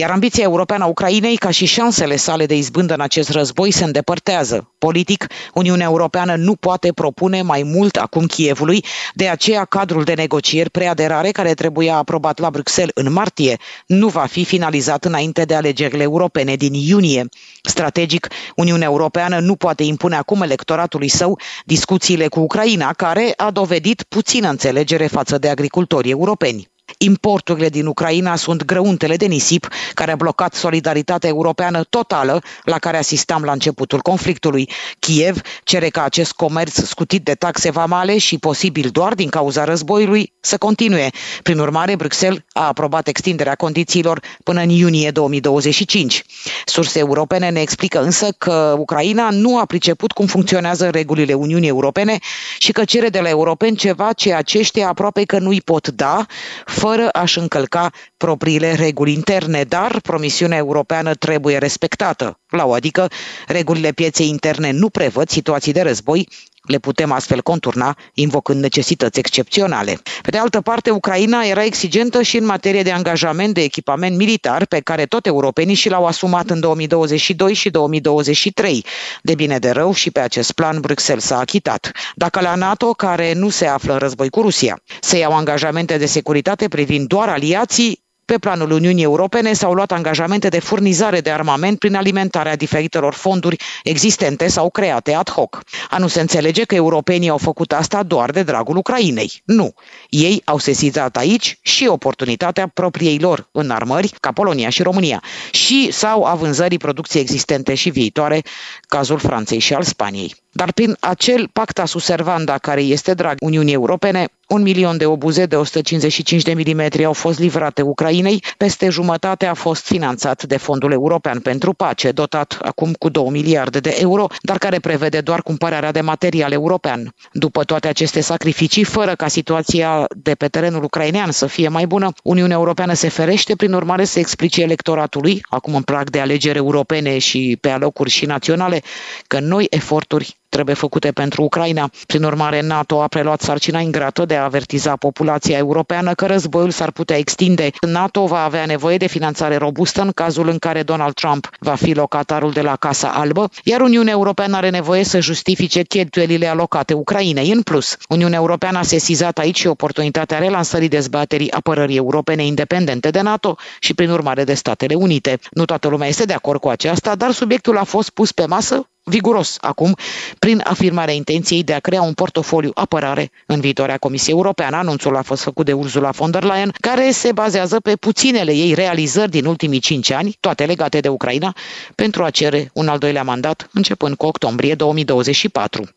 iar ambiția europeană a Ucrainei, ca și șansele sale de izbândă în acest război, se îndepărtează. Politic, Uniunea Europeană nu poate propune mai mult acum Kievului, de aceea cadrul de negocieri preaderare care trebuia aprobat la Bruxelles în martie nu va fi finalizat înainte de alegerile europene din iunie. Strategic, Uniunea Europeană nu poate impune acum electoratului său discuțiile cu Ucraina, care a dovedit puțină înțelegere față de agricultorii europeni. Importurile din Ucraina sunt grăuntele de nisip care a blocat solidaritatea europeană totală la care asistam la începutul conflictului. Kiev cere ca acest comerț scutit de taxe vamale și posibil doar din cauza războiului să continue. Prin urmare, Bruxelles a aprobat extinderea condițiilor până în iunie 2025. Surse europene ne explică însă că Ucraina nu a priceput cum funcționează regulile Uniunii Europene și că cere de la europeni ceva ce aceștia aproape că nu-i pot da, fără a-și încălca propriile reguli interne, dar promisiunea europeană trebuie respectată. La o adică, regulile pieței interne nu prevăd situații de război le putem astfel conturna, invocând necesități excepționale. Pe de altă parte, Ucraina era exigentă și în materie de angajament de echipament militar, pe care tot europenii și l-au asumat în 2022 și 2023. De bine de rău și pe acest plan Bruxelles s-a achitat. Dacă la NATO, care nu se află în război cu Rusia, se iau angajamente de securitate privind doar aliații, pe planul Uniunii Europene s-au luat angajamente de furnizare de armament prin alimentarea diferitelor fonduri existente sau create ad hoc. A nu se înțelege că europenii au făcut asta doar de dragul Ucrainei. Nu. Ei au sesizat aici și oportunitatea propriei lor înarmări, ca Polonia și România, și sau a vânzării producției existente și viitoare, cazul Franței și al Spaniei. Dar prin acel pacta suservanda care este drag Uniunii Europene, un milion de obuze de 155 de milimetri au fost livrate Ucrainei, peste jumătate a fost finanțat de Fondul European pentru Pace, dotat acum cu 2 miliarde de euro, dar care prevede doar cumpărarea de material european. După toate aceste sacrificii, fără ca situația de pe terenul ucrainean să fie mai bună, Uniunea Europeană se ferește prin urmare să explice electoratului, acum în prag de alegeri europene și pe alocuri și naționale, că noi eforturi trebuie făcute pentru Ucraina. Prin urmare, NATO a preluat sarcina ingrată de a avertiza populația europeană că războiul s-ar putea extinde. NATO va avea nevoie de finanțare robustă în cazul în care Donald Trump va fi locatarul de la Casa Albă, iar Uniunea Europeană are nevoie să justifice cheltuielile alocate Ucrainei. În plus, Uniunea Europeană a sesizat aici și oportunitatea relansării dezbaterii apărării europene independente de NATO și, prin urmare, de Statele Unite. Nu toată lumea este de acord cu aceasta, dar subiectul a fost pus pe masă viguros acum prin afirmarea intenției de a crea un portofoliu apărare în viitoarea Comisie Europeană. Anunțul a fost făcut de Ursula von der Leyen, care se bazează pe puținele ei realizări din ultimii cinci ani, toate legate de Ucraina, pentru a cere un al doilea mandat începând cu octombrie 2024.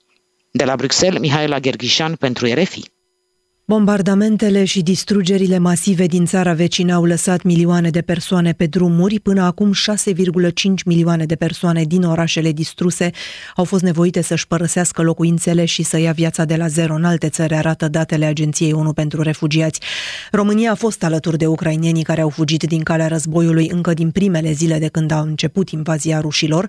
De la Bruxelles, Mihaela Gherghișan pentru RFI. Bombardamentele și distrugerile masive din țara vecină au lăsat milioane de persoane pe drumuri. Până acum 6,5 milioane de persoane din orașele distruse au fost nevoite să-și părăsească locuințele și să ia viața de la zero în alte țări, arată datele Agenției ONU pentru Refugiați. România a fost alături de ucrainenii care au fugit din calea războiului încă din primele zile de când a început invazia rușilor.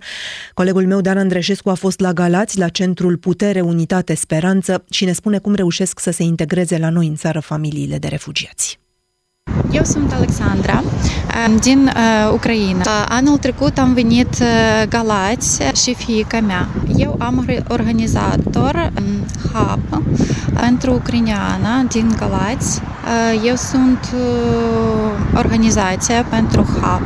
Colegul meu, Dan Andreșescu, a fost la Galați, la Centrul Putere, Unitate, Speranță și ne spune cum reușesc să se integreze la noi în țară familiile de refugiați. Eu sunt Alexandra din uh, Ucraina. Uh, anul trecut am venit uh, Galați și fiica mea. Eu am organizator um, hub pentru ucraineana din Galați. Uh, eu sunt uh, organizația pentru hub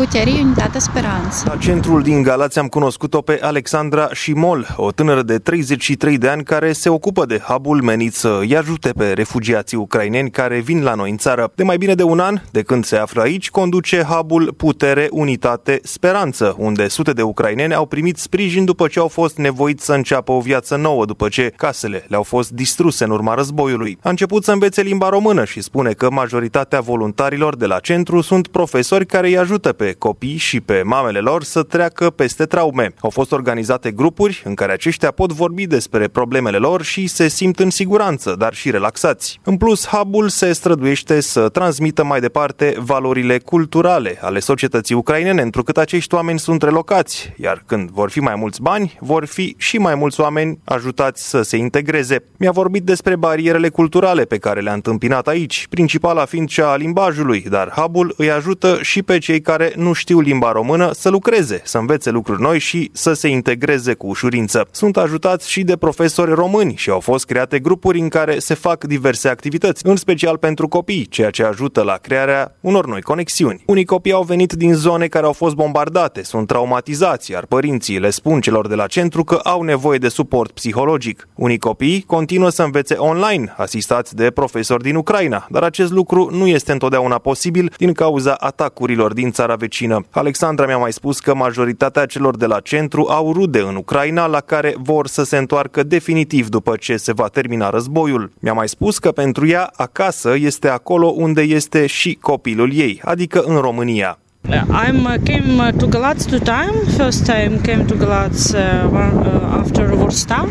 Puterii Unitate Speranță. La centrul din Galați am cunoscut-o pe Alexandra Șimol, o tânără de 33 de ani care se ocupă de hubul menit să îi ajute pe refugiații ucraineni care vin la noi în țară. De mai bine de un an, de când se află aici, conduce hubul Putere Unitate Speranță, unde sute de ucraineni au primit sprijin după ce au fost nevoiți să înceapă o viață nouă, după ce casele le-au fost distruse în urma războiului. A început să învețe limba română și spune că majoritatea voluntarilor de la centru sunt profesori care îi ajută pe copii și pe mamele lor să treacă peste traume. Au fost organizate grupuri în care aceștia pot vorbi despre problemele lor și se simt în siguranță, dar și relaxați. În plus, hubul se străduiește să transmită mai departe valorile culturale ale societății ucrainene, întrucât acești oameni sunt relocați, iar când vor fi mai mulți bani, vor fi și mai mulți oameni ajutați să se integreze. Mi-a vorbit despre barierele culturale pe care le-a întâmpinat aici, principala fiind cea a limbajului, dar hubul îi ajută și pe cei care nu știu limba română să lucreze, să învețe lucruri noi și să se integreze cu ușurință. Sunt ajutați și de profesori români și au fost create grupuri în care se fac diverse activități, în special pentru copii, ceea ce ajută la crearea unor noi conexiuni. Unii copii au venit din zone care au fost bombardate, sunt traumatizați, iar părinții le spun celor de la centru că au nevoie de suport psihologic. Unii copii continuă să învețe online, asistați de profesori din Ucraina, dar acest lucru nu este întotdeauna posibil din cauza atacurilor din țara vecină vecină. Alexandra mi-a mai spus că majoritatea celor de la centru au rude în Ucraina la care vor să se întoarcă definitiv după ce se va termina războiul. Mi-a mai spus că pentru ea acasă este acolo unde este și copilul ei, adică în România. I'm uh, came uh, to Galatz two time. First time came to Galatz uh, uh after Vorsta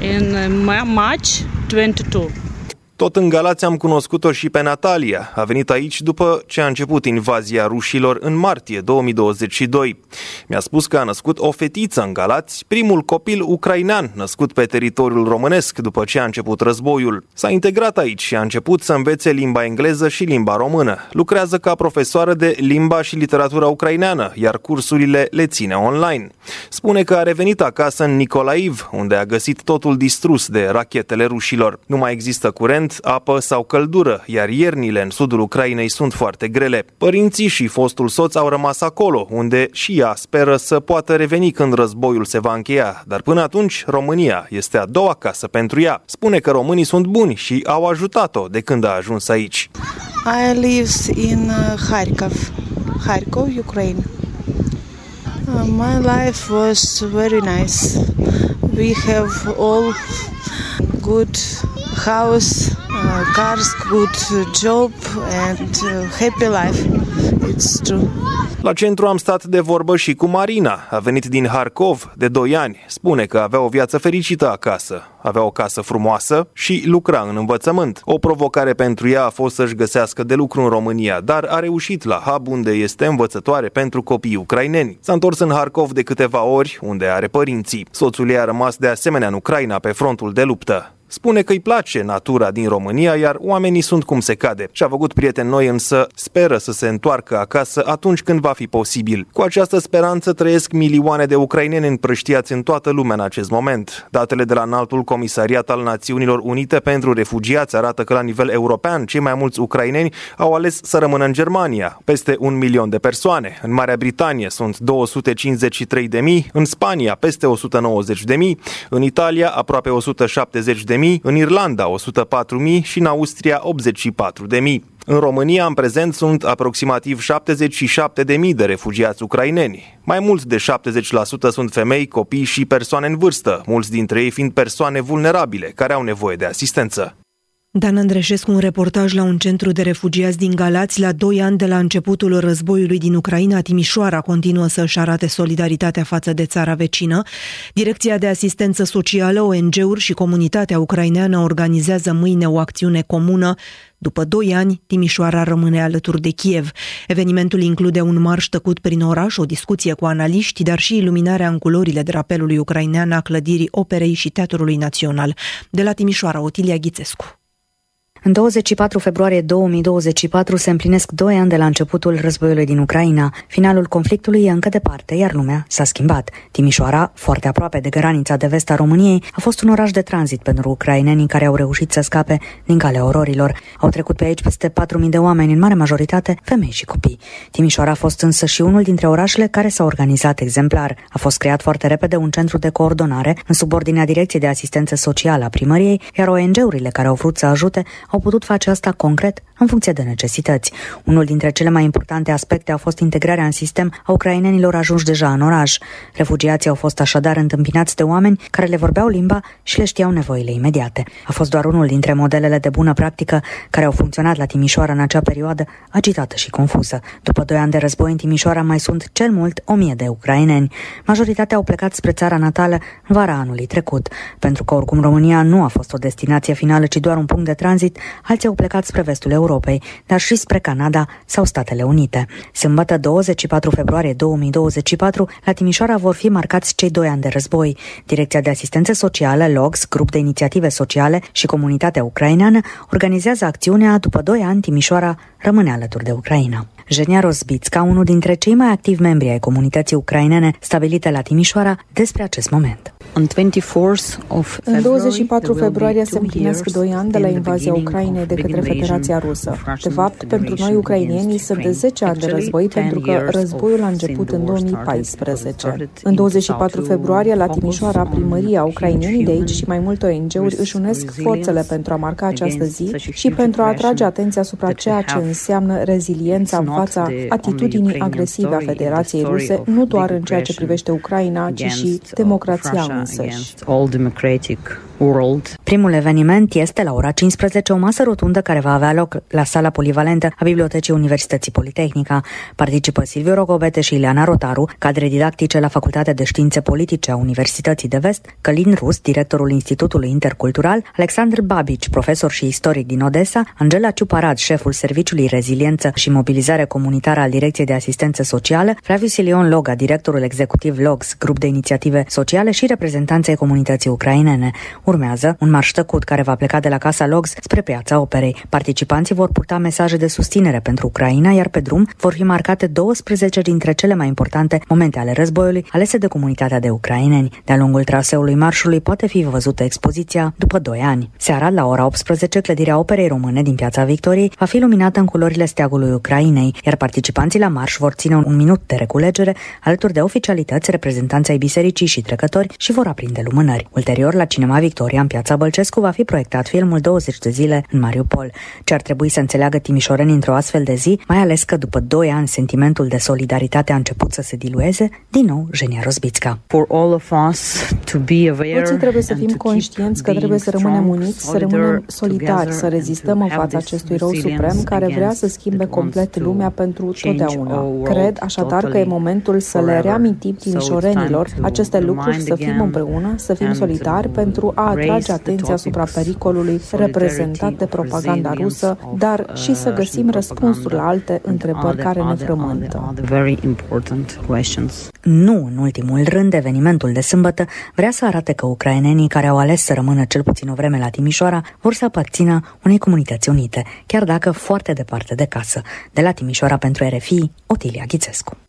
in uh, March 22. Tot în Galați am cunoscut-o și pe Natalia. A venit aici după ce a început invazia rușilor în martie 2022. Mi-a spus că a născut o fetiță în Galați, primul copil ucrainean născut pe teritoriul românesc după ce a început războiul. S-a integrat aici și a început să învețe limba engleză și limba română. Lucrează ca profesoară de limba și literatura ucraineană, iar cursurile le ține online. Spune că a revenit acasă în Nicolaiv, unde a găsit totul distrus de rachetele rușilor. Nu mai există curent curent, apă sau căldură, iar iernile în sudul Ucrainei sunt foarte grele. Părinții și fostul soț au rămas acolo, unde și ea speră să poată reveni când războiul se va încheia, dar până atunci România este a doua casă pentru ea. Spune că românii sunt buni și au ajutat-o de când a ajuns aici. I live in uh, Kharkov, Kharkov, Ukraine. Uh, my life was very nice. We have all good house, uh, cars, good job and uh, happy life. It's true. La centru am stat de vorbă și cu Marina. A venit din Harkov de 2 ani. Spune că avea o viață fericită acasă. Avea o casă frumoasă și lucra în învățământ. O provocare pentru ea a fost să-și găsească de lucru în România, dar a reușit la hub unde este învățătoare pentru copii ucraineni. S-a întors în Harkov de câteva ori, unde are părinții. Soțul ei a rămas de asemenea în Ucraina pe frontul de luptă. Spune că îi place natura din România, iar oamenii sunt cum se cade. Și-a făcut prieteni noi, însă speră să se întoarcă acasă atunci când va fi posibil. Cu această speranță trăiesc milioane de ucraineni împrăștiați în toată lumea în acest moment. Datele de la înaltul comisariat al Națiunilor Unite pentru refugiați arată că la nivel european cei mai mulți ucraineni au ales să rămână în Germania, peste un milion de persoane. În Marea Britanie sunt 253 de mii, în Spania peste 190 de mii, în Italia aproape 170 de mii, în Irlanda 104 mii și în Austria 84 de mii. În România, în prezent, sunt aproximativ 77.000 de refugiați ucraineni. Mai mult de 70% sunt femei, copii și persoane în vârstă, mulți dintre ei fiind persoane vulnerabile care au nevoie de asistență. Dan Andreșescu, un reportaj la un centru de refugiați din Galați la doi ani de la începutul războiului din Ucraina, Timișoara continuă să-și arate solidaritatea față de țara vecină. Direcția de asistență socială, ONG-uri și comunitatea ucraineană organizează mâine o acțiune comună după doi ani, Timișoara rămâne alături de Kiev. Evenimentul include un marș tăcut prin oraș, o discuție cu analiști, dar și iluminarea în culorile drapelului ucrainean a clădirii Operei și Teatrului Național. De la Timișoara, Otilia Ghițescu. În 24 februarie 2024 se împlinesc doi ani de la începutul războiului din Ucraina. Finalul conflictului e încă departe, iar lumea s-a schimbat. Timișoara, foarte aproape de granița de vest a României, a fost un oraș de tranzit pentru ucrainenii care au reușit să scape din calea ororilor. Au trecut pe aici peste 4.000 de oameni, în mare majoritate femei și copii. Timișoara a fost însă și unul dintre orașele care s-au organizat exemplar. A fost creat foarte repede un centru de coordonare în subordinea Direcției de Asistență Socială a primăriei, iar ONG-urile care au vrut să ajute au putut face asta concret în funcție de necesități. Unul dintre cele mai importante aspecte a fost integrarea în sistem a ucrainenilor ajunși deja în oraș. Refugiații au fost așadar întâmpinați de oameni care le vorbeau limba și le știau nevoile imediate. A fost doar unul dintre modelele de bună practică care au funcționat la Timișoara în acea perioadă agitată și confuză. După doi ani de război în Timișoara mai sunt cel mult o mie de ucraineni. Majoritatea au plecat spre țara natală în vara anului trecut. Pentru că oricum România nu a fost o destinație finală, ci doar un punct de tranzit, alții au plecat spre vestul Europei, dar și spre Canada sau Statele Unite. Sâmbătă 24 februarie 2024, la Timișoara vor fi marcați cei doi ani de război. Direcția de Asistență Socială, LOGS, grup de inițiative sociale și comunitatea ucraineană organizează acțiunea După doi ani, Timișoara rămâne alături de Ucraina. Genia Rozbitska, unul dintre cei mai activi membri ai comunității ucrainene stabilite la Timișoara, despre acest moment. În 24 februarie se împlinesc doi ani de la invazia Ucrainei de către Federația Rusă. De fapt, pentru noi ucrainienii sunt de 10 ani de război pentru că războiul a început în 2014. În 24 februarie, la Timișoara, primăria ucrainienii de aici și mai multe ONG-uri își unesc forțele pentru a marca această zi și pentru a atrage atenția asupra ceea ce înseamnă reziliența în fața atitudinii agresive a Federației Ruse, nu doar în ceea ce privește Ucraina, ci și democrația against all democratic însăși. Primul eveniment este la ora 15 o masă rotundă care va avea loc la sala polivalentă a Bibliotecii Universității Politehnica. Participă Silviu Rogobete și Ileana Rotaru, cadre didactice la Facultatea de Științe Politice a Universității de Vest, Călin Rus, directorul Institutului Intercultural, Alexandru Babici, profesor și istoric din Odessa, Angela Ciuparad, șeful Serviciului Reziliență și Mobilizare Comunitară al Direcției de Asistență Socială, Flaviu Silion Loga, directorul executiv LOGS, grup de inițiative sociale și reprezentanței comunității ucrainene. Urmează un marș tăcut care va pleca de la Casa Logs spre piața operei. Participanții vor purta mesaje de susținere pentru Ucraina, iar pe drum vor fi marcate 12 dintre cele mai importante momente ale războiului alese de comunitatea de ucraineni. De-a lungul traseului marșului poate fi văzută expoziția după 2 ani. Seara, la ora 18, clădirea Operei Române din Piața Victoriei va fi luminată în culorile steagului Ucrainei, iar participanții la marș vor ține un minut de reculegere alături de oficialități, reprezentanții ai bisericii și trecători și vor aprinde lumânări. Ulterior, la Cinema Victoria, în Piața Bălcescu, va fi proiectat filmul 20 de zile în Mariupol. Ce ar trebui să înțeleagă timișoreni într-o astfel de zi, mai ales că după 2 ani sentimentul de solidaritate a început să se dilueze, din nou Genia Rozbițca. Toții trebuie să fim conștienți că trebuie să rămânem uniți, să rămânem solidari, să rezistăm în fața acestui rău suprem care vrea să schimbe complet lumea pentru totdeauna. Cred așadar că e momentul să le reamintim timișorenilor aceste lucruri, să fim împreună, să fim solidari pentru a atrage atenția asupra pericolului reprezentat de propaganda rusă, dar și să găsim răspunsuri la alte întrebări care ne frământă. Nu, în ultimul rând, evenimentul de sâmbătă vrea să arate că ucrainenii care au ales să rămână cel puțin o vreme la Timișoara vor să aparțină unei comunități unite, chiar dacă foarte departe de casă. De la Timișoara pentru RFI, Otilia Ghițescu.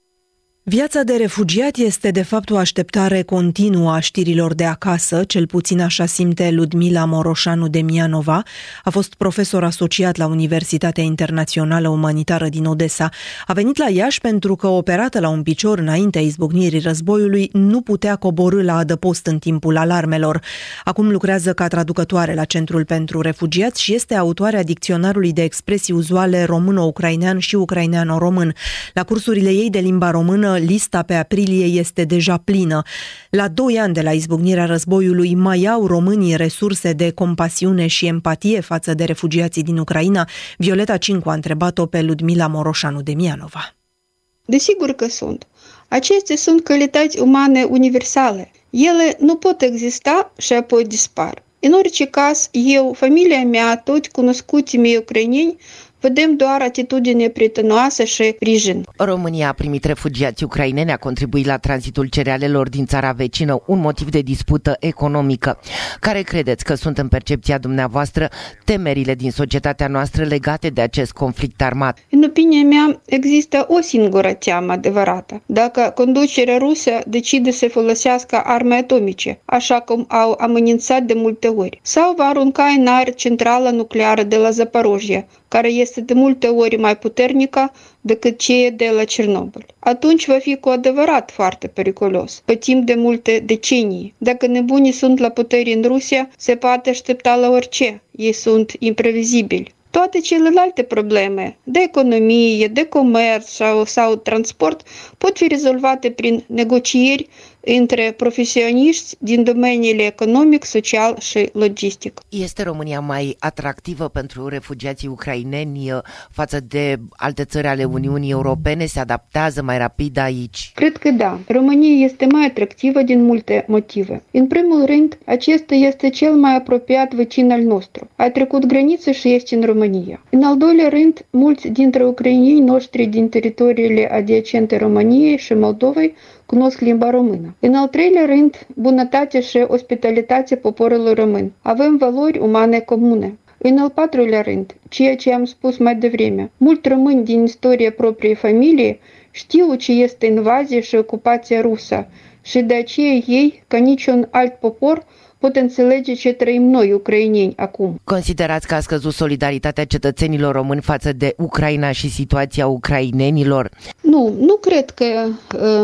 Viața de refugiat este de fapt o așteptare continuă a știrilor de acasă, cel puțin așa simte Ludmila Moroșanu de Mianova, a fost profesor asociat la Universitatea Internațională Umanitară din Odessa. A venit la Iași pentru că, operată la un picior înaintea izbucnirii războiului, nu putea coborâ la adăpost în timpul alarmelor. Acum lucrează ca traducătoare la Centrul pentru Refugiați și este autoarea dicționarului de expresii uzuale româno-ucrainean și ucraineano-român. La cursurile ei de limba română lista pe aprilie este deja plină. La doi ani de la izbucnirea războiului, mai au românii resurse de compasiune și empatie față de refugiații din Ucraina? Violeta Cincu a întrebat-o pe Ludmila Moroșanu de Mianova. Desigur că sunt. Acestea sunt calități umane universale. Ele nu pot exista și apoi dispar. În orice caz, eu, familia mea, toți cunoscuții mei ucraineni, vedem doar atitudine prietenoasă și sprijin. România a primit refugiați ucraineni, a contribuit la tranzitul cerealelor din țara vecină, un motiv de dispută economică. Care credeți că sunt în percepția dumneavoastră temerile din societatea noastră legate de acest conflict armat? În opinia mea, există o singură teamă adevărată. Dacă conducerea rusă decide să folosească arme atomice, așa cum au amenințat de multe ori, sau va arunca în aer centrala nucleară de la Zaporojia, care este de multe ori mai puternică decât cea de la Cernobâl. Atunci va fi cu adevărat foarte periculos, pe timp de multe decenii. Dacă nebunii sunt la putere în Rusia, se poate aștepta la orice. Ei sunt imprevizibili. Toate celelalte probleme de economie, de comerț sau, sau transport pot fi rezolvate prin negocieri între profesioniști din domeniile economic, social și logistic. Este România mai atractivă pentru refugiații ucraineni uh, față de alte țări ale Uniunii Europene? Se adaptează mai rapid aici? Cred că da. România este mai atractivă din multe motive. În primul rând, acesta este cel mai apropiat vecin al nostru. A trecut graniță și este în România. În al doilea rând, mulți dintre ucrainienii noștri din teritoriile adiacente României și Moldovei cunosc limba română. În al treilea rând, bunătatea și ospitalitatea poporului român. Avem valori umane comune. În al patrulea rând, ceea ce am spus mai devreme, mulți români din istoria propriei familii știu ce este invazia și ocupația rusă și de aceea ei, ca niciun alt popor, pot înțelege ce trăim noi, ucrainieni, acum. Considerați că a scăzut solidaritatea cetățenilor români față de Ucraina și situația ucrainenilor? Nu, nu cred că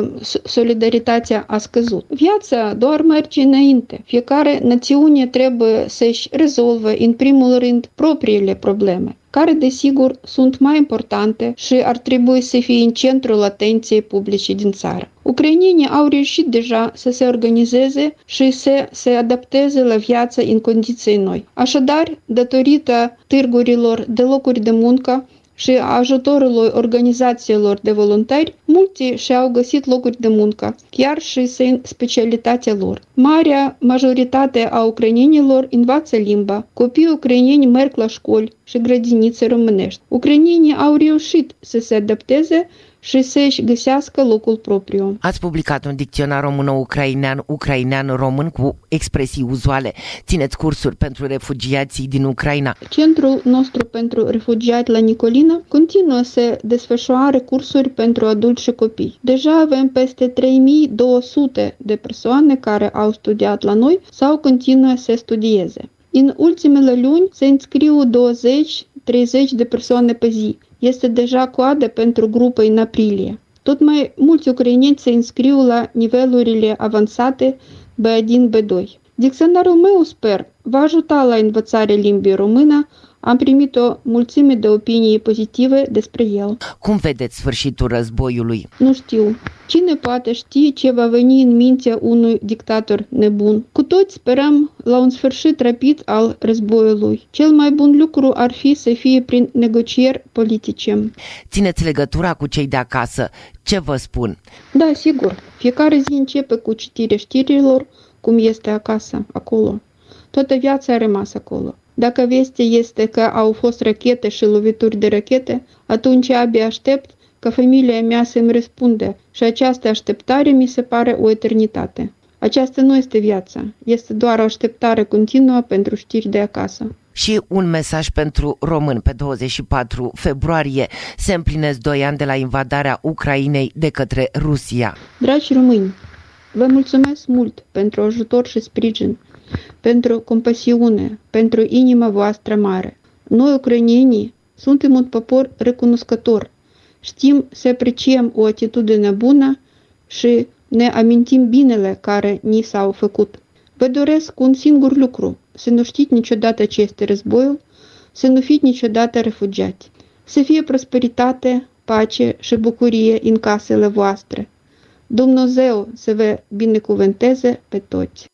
uh, solidaritatea a scăzut. Viața doar merge înainte. Fiecare națiune trebuie să-și rezolve, în primul rând, propriile probleme care desigur sunt mai importante și ar trebui să fie în centrul atenției publice din țară. Ucrainienii au reușit deja să se organizeze și să se adapteze la viață în condiții noi. Așadar, datorită târgurilor de locuri de muncă, și ajutorului organizațiilor de voluntari, mulți și-au găsit locuri de muncă, chiar și în specialitatea lor. Marea majoritate a ucrainienilor învață limba, copiii ucrainieni merg la școli și grădinițe românești. Ucrainienii au reușit să se adapteze și să-și găsească locul propriu. Ați publicat un dicționar româno-ucrainean, ucrainean-român cu expresii uzuale. Țineți cursuri pentru refugiații din Ucraina. Centrul nostru pentru refugiați la Nicolina continuă să desfășoare cursuri pentru adulți și copii. Deja avem peste 3200 de persoane care au studiat la noi sau continuă să studieze. În ultimele luni se înscriu 20-30 de persoane pe zi este deja coadă pentru grupă în aprilie. Tot mai mulți ucrainieni se înscriu la nivelurile avansate B1, B2. Dicționarul meu, sper, va ajuta la învățarea limbii română, am primit o mulțime de opinii pozitive despre el. Cum vedeți sfârșitul războiului? Nu știu. Cine poate ști ce va veni în mintea unui dictator nebun? Cu toți sperăm la un sfârșit rapid al războiului. Cel mai bun lucru ar fi să fie prin negocieri politice. Țineți legătura cu cei de acasă. Ce vă spun? Da, sigur. Fiecare zi începe cu citirea știrilor, cum este acasă, acolo. Toată viața a rămas acolo. Dacă vestea este că au fost rachete și lovituri de rachete, atunci abia aștept ca familia mea să-mi răspunde și această așteptare mi se pare o eternitate. Aceasta nu este viața, este doar o așteptare continuă pentru știri de acasă. Și un mesaj pentru român pe 24 februarie. Se împlinesc doi ani de la invadarea Ucrainei de către Rusia. Dragi români, vă mulțumesc mult pentru ajutor și sprijin, pentru compasiune, pentru inima voastră mare. Noi, ucrainienii, suntem un popor recunoscător. Știm să apreciem o atitudine bună și ne amintim binele care ni s-au făcut. Vă doresc un singur lucru, să nu știți niciodată ce este războiul, să nu fiți niciodată refugiați, să fie prosperitate, pace și bucurie în casele voastre. Dumnezeu să vă binecuvânteze pe toți!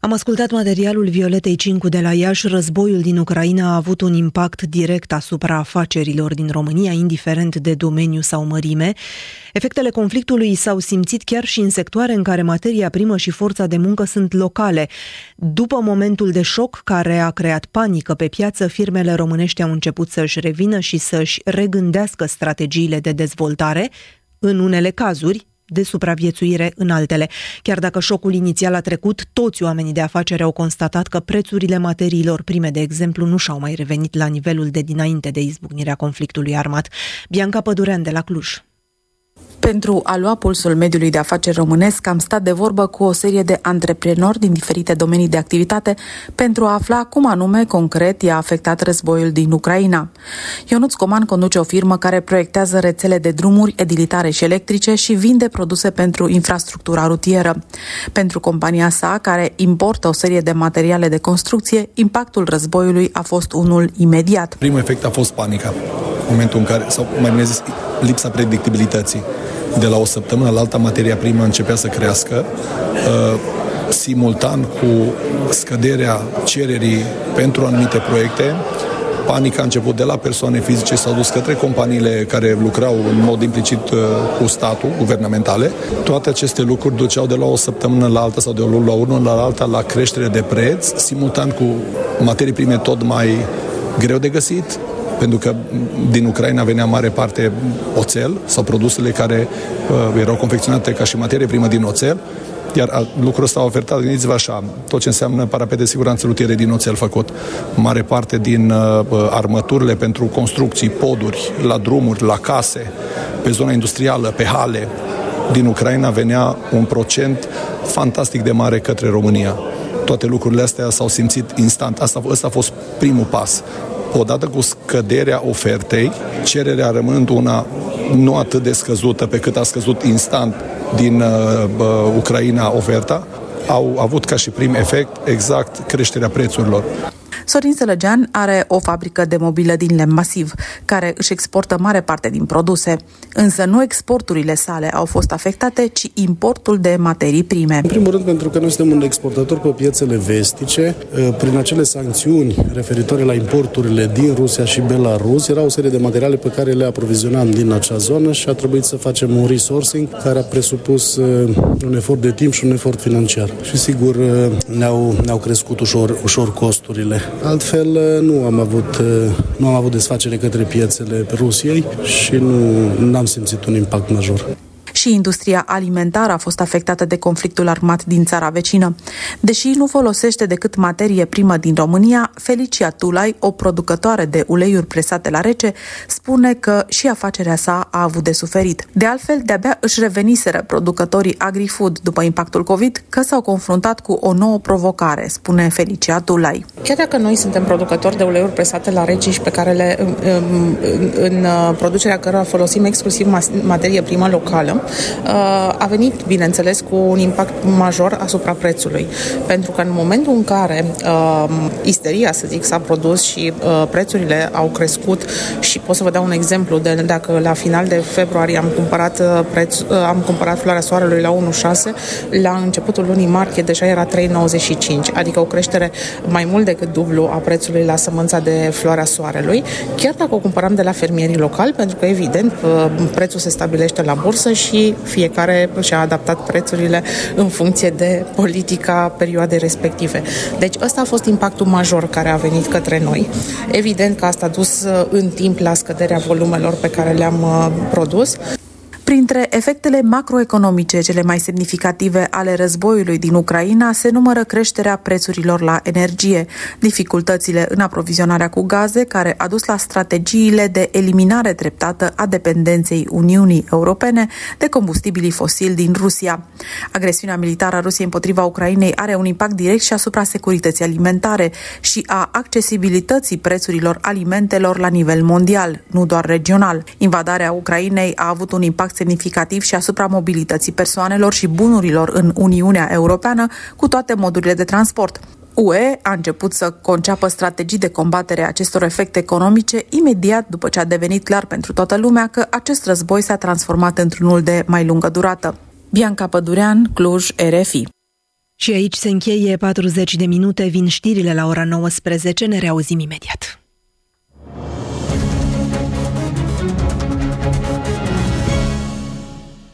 Am ascultat materialul Violetei Cincu de la Iași. Războiul din Ucraina a avut un impact direct asupra afacerilor din România, indiferent de domeniu sau mărime. Efectele conflictului s-au simțit chiar și în sectoare în care materia primă și forța de muncă sunt locale. După momentul de șoc care a creat panică pe piață, firmele românești au început să-și revină și să-și regândească strategiile de dezvoltare, în unele cazuri, de supraviețuire în altele. Chiar dacă șocul inițial a trecut, toți oamenii de afaceri au constatat că prețurile materiilor prime, de exemplu, nu și-au mai revenit la nivelul de dinainte de izbucnirea conflictului armat. Bianca Pădurean de la Cluj. Pentru a lua pulsul mediului de afaceri românesc, am stat de vorbă cu o serie de antreprenori din diferite domenii de activitate pentru a afla cum anume concret i-a afectat războiul din Ucraina. Ionuț Coman conduce o firmă care proiectează rețele de drumuri, edilitare și electrice și vinde produse pentru infrastructura rutieră. Pentru compania sa, care importă o serie de materiale de construcție, impactul războiului a fost unul imediat. Primul efect a fost panica, momentul în care, sau mai bine zis, lipsa predictibilității de la o săptămână la alta materia primă începea să crească, uh, simultan cu scăderea cererii pentru anumite proiecte, panica a început de la persoane fizice, s-a dus către companiile care lucrau în mod implicit uh, cu statul, guvernamentale. Toate aceste lucruri duceau de la o săptămână la alta sau de o lună la unul la alta la creștere de preț, simultan cu materii prime tot mai greu de găsit, pentru că din Ucraina venea mare parte oțel sau produsele care uh, erau confecționate ca și materie primă din oțel, iar lucrul ăsta a ofertat, gândiți-vă așa, tot ce înseamnă parapet de siguranță rutiere din oțel făcut, mare parte din uh, armăturile pentru construcții, poduri, la drumuri, la case, pe zona industrială, pe hale, din Ucraina venea un procent fantastic de mare către România. Toate lucrurile astea s-au simțit instant. Asta, asta a fost primul pas odată cu scăderea ofertei, cererea rămânând una nu atât de scăzută pe cât a scăzut instant din uh, uh, Ucraina oferta, au avut ca și prim efect exact creșterea prețurilor. Sorin Sălăgean are o fabrică de mobilă din lemn masiv, care își exportă mare parte din produse. Însă nu exporturile sale au fost afectate, ci importul de materii prime. În primul rând pentru că noi suntem un exportator pe piețele vestice, ă, prin acele sancțiuni referitoare la importurile din Rusia și Belarus, era o serie de materiale pe care le aprovizionam din acea zonă și a trebuit să facem un resourcing care a presupus ă, un efort de timp și un efort financiar. Și sigur ă, ne-au, ne-au crescut ușor, ușor costurile. Altfel, nu am avut, nu am avut desfacere către piețele Rusiei și nu am simțit un impact major și industria alimentară a fost afectată de conflictul armat din țara vecină. Deși nu folosește decât materie primă din România, Felicia Tulai, o producătoare de uleiuri presate la rece, spune că și afacerea sa a avut de suferit. De altfel, de-abia își reveniseră producătorii agri-food după impactul COVID că s-au confruntat cu o nouă provocare, spune Felicia Tulai. Chiar dacă noi suntem producători de uleiuri presate la rece și pe care le, în, în, în uh, producerea cărora folosim exclusiv materie primă locală, Uh, a venit, bineînțeles, cu un impact major asupra prețului. Pentru că în momentul în care uh, isteria, să zic, s-a produs și uh, prețurile au crescut și pot să vă dau un exemplu de dacă la final de februarie am cumpărat, uh, preț, uh, am cumpărat floarea soarelui la 1,6, la începutul lunii martie deja era 3,95, adică o creștere mai mult decât dublu a prețului la sămânța de floarea soarelui, chiar dacă o cumpăram de la fermierii locali, pentru că evident uh, prețul se stabilește la bursă și fiecare și-a adaptat prețurile în funcție de politica perioadei respective. Deci ăsta a fost impactul major care a venit către noi. Evident că asta a dus uh, în timp la scăderea volumelor pe care le-am uh, produs. Printre efectele macroeconomice cele mai semnificative ale războiului din Ucraina se numără creșterea prețurilor la energie, dificultățile în aprovizionarea cu gaze, care a dus la strategiile de eliminare treptată a dependenței Uniunii Europene de combustibilii fosili din Rusia. Agresiunea militară a Rusiei împotriva Ucrainei are un impact direct și asupra securității alimentare și a accesibilității prețurilor alimentelor la nivel mondial, nu doar regional. Invadarea Ucrainei a avut un impact semnificativ și asupra mobilității persoanelor și bunurilor în Uniunea Europeană cu toate modurile de transport. UE a început să conceapă strategii de combatere a acestor efecte economice imediat după ce a devenit clar pentru toată lumea că acest război s-a transformat într-unul de mai lungă durată. Bianca Pădurean, Cluj, RFI. Și aici se încheie 40 de minute, vin știrile la ora 19, ne reauzim imediat.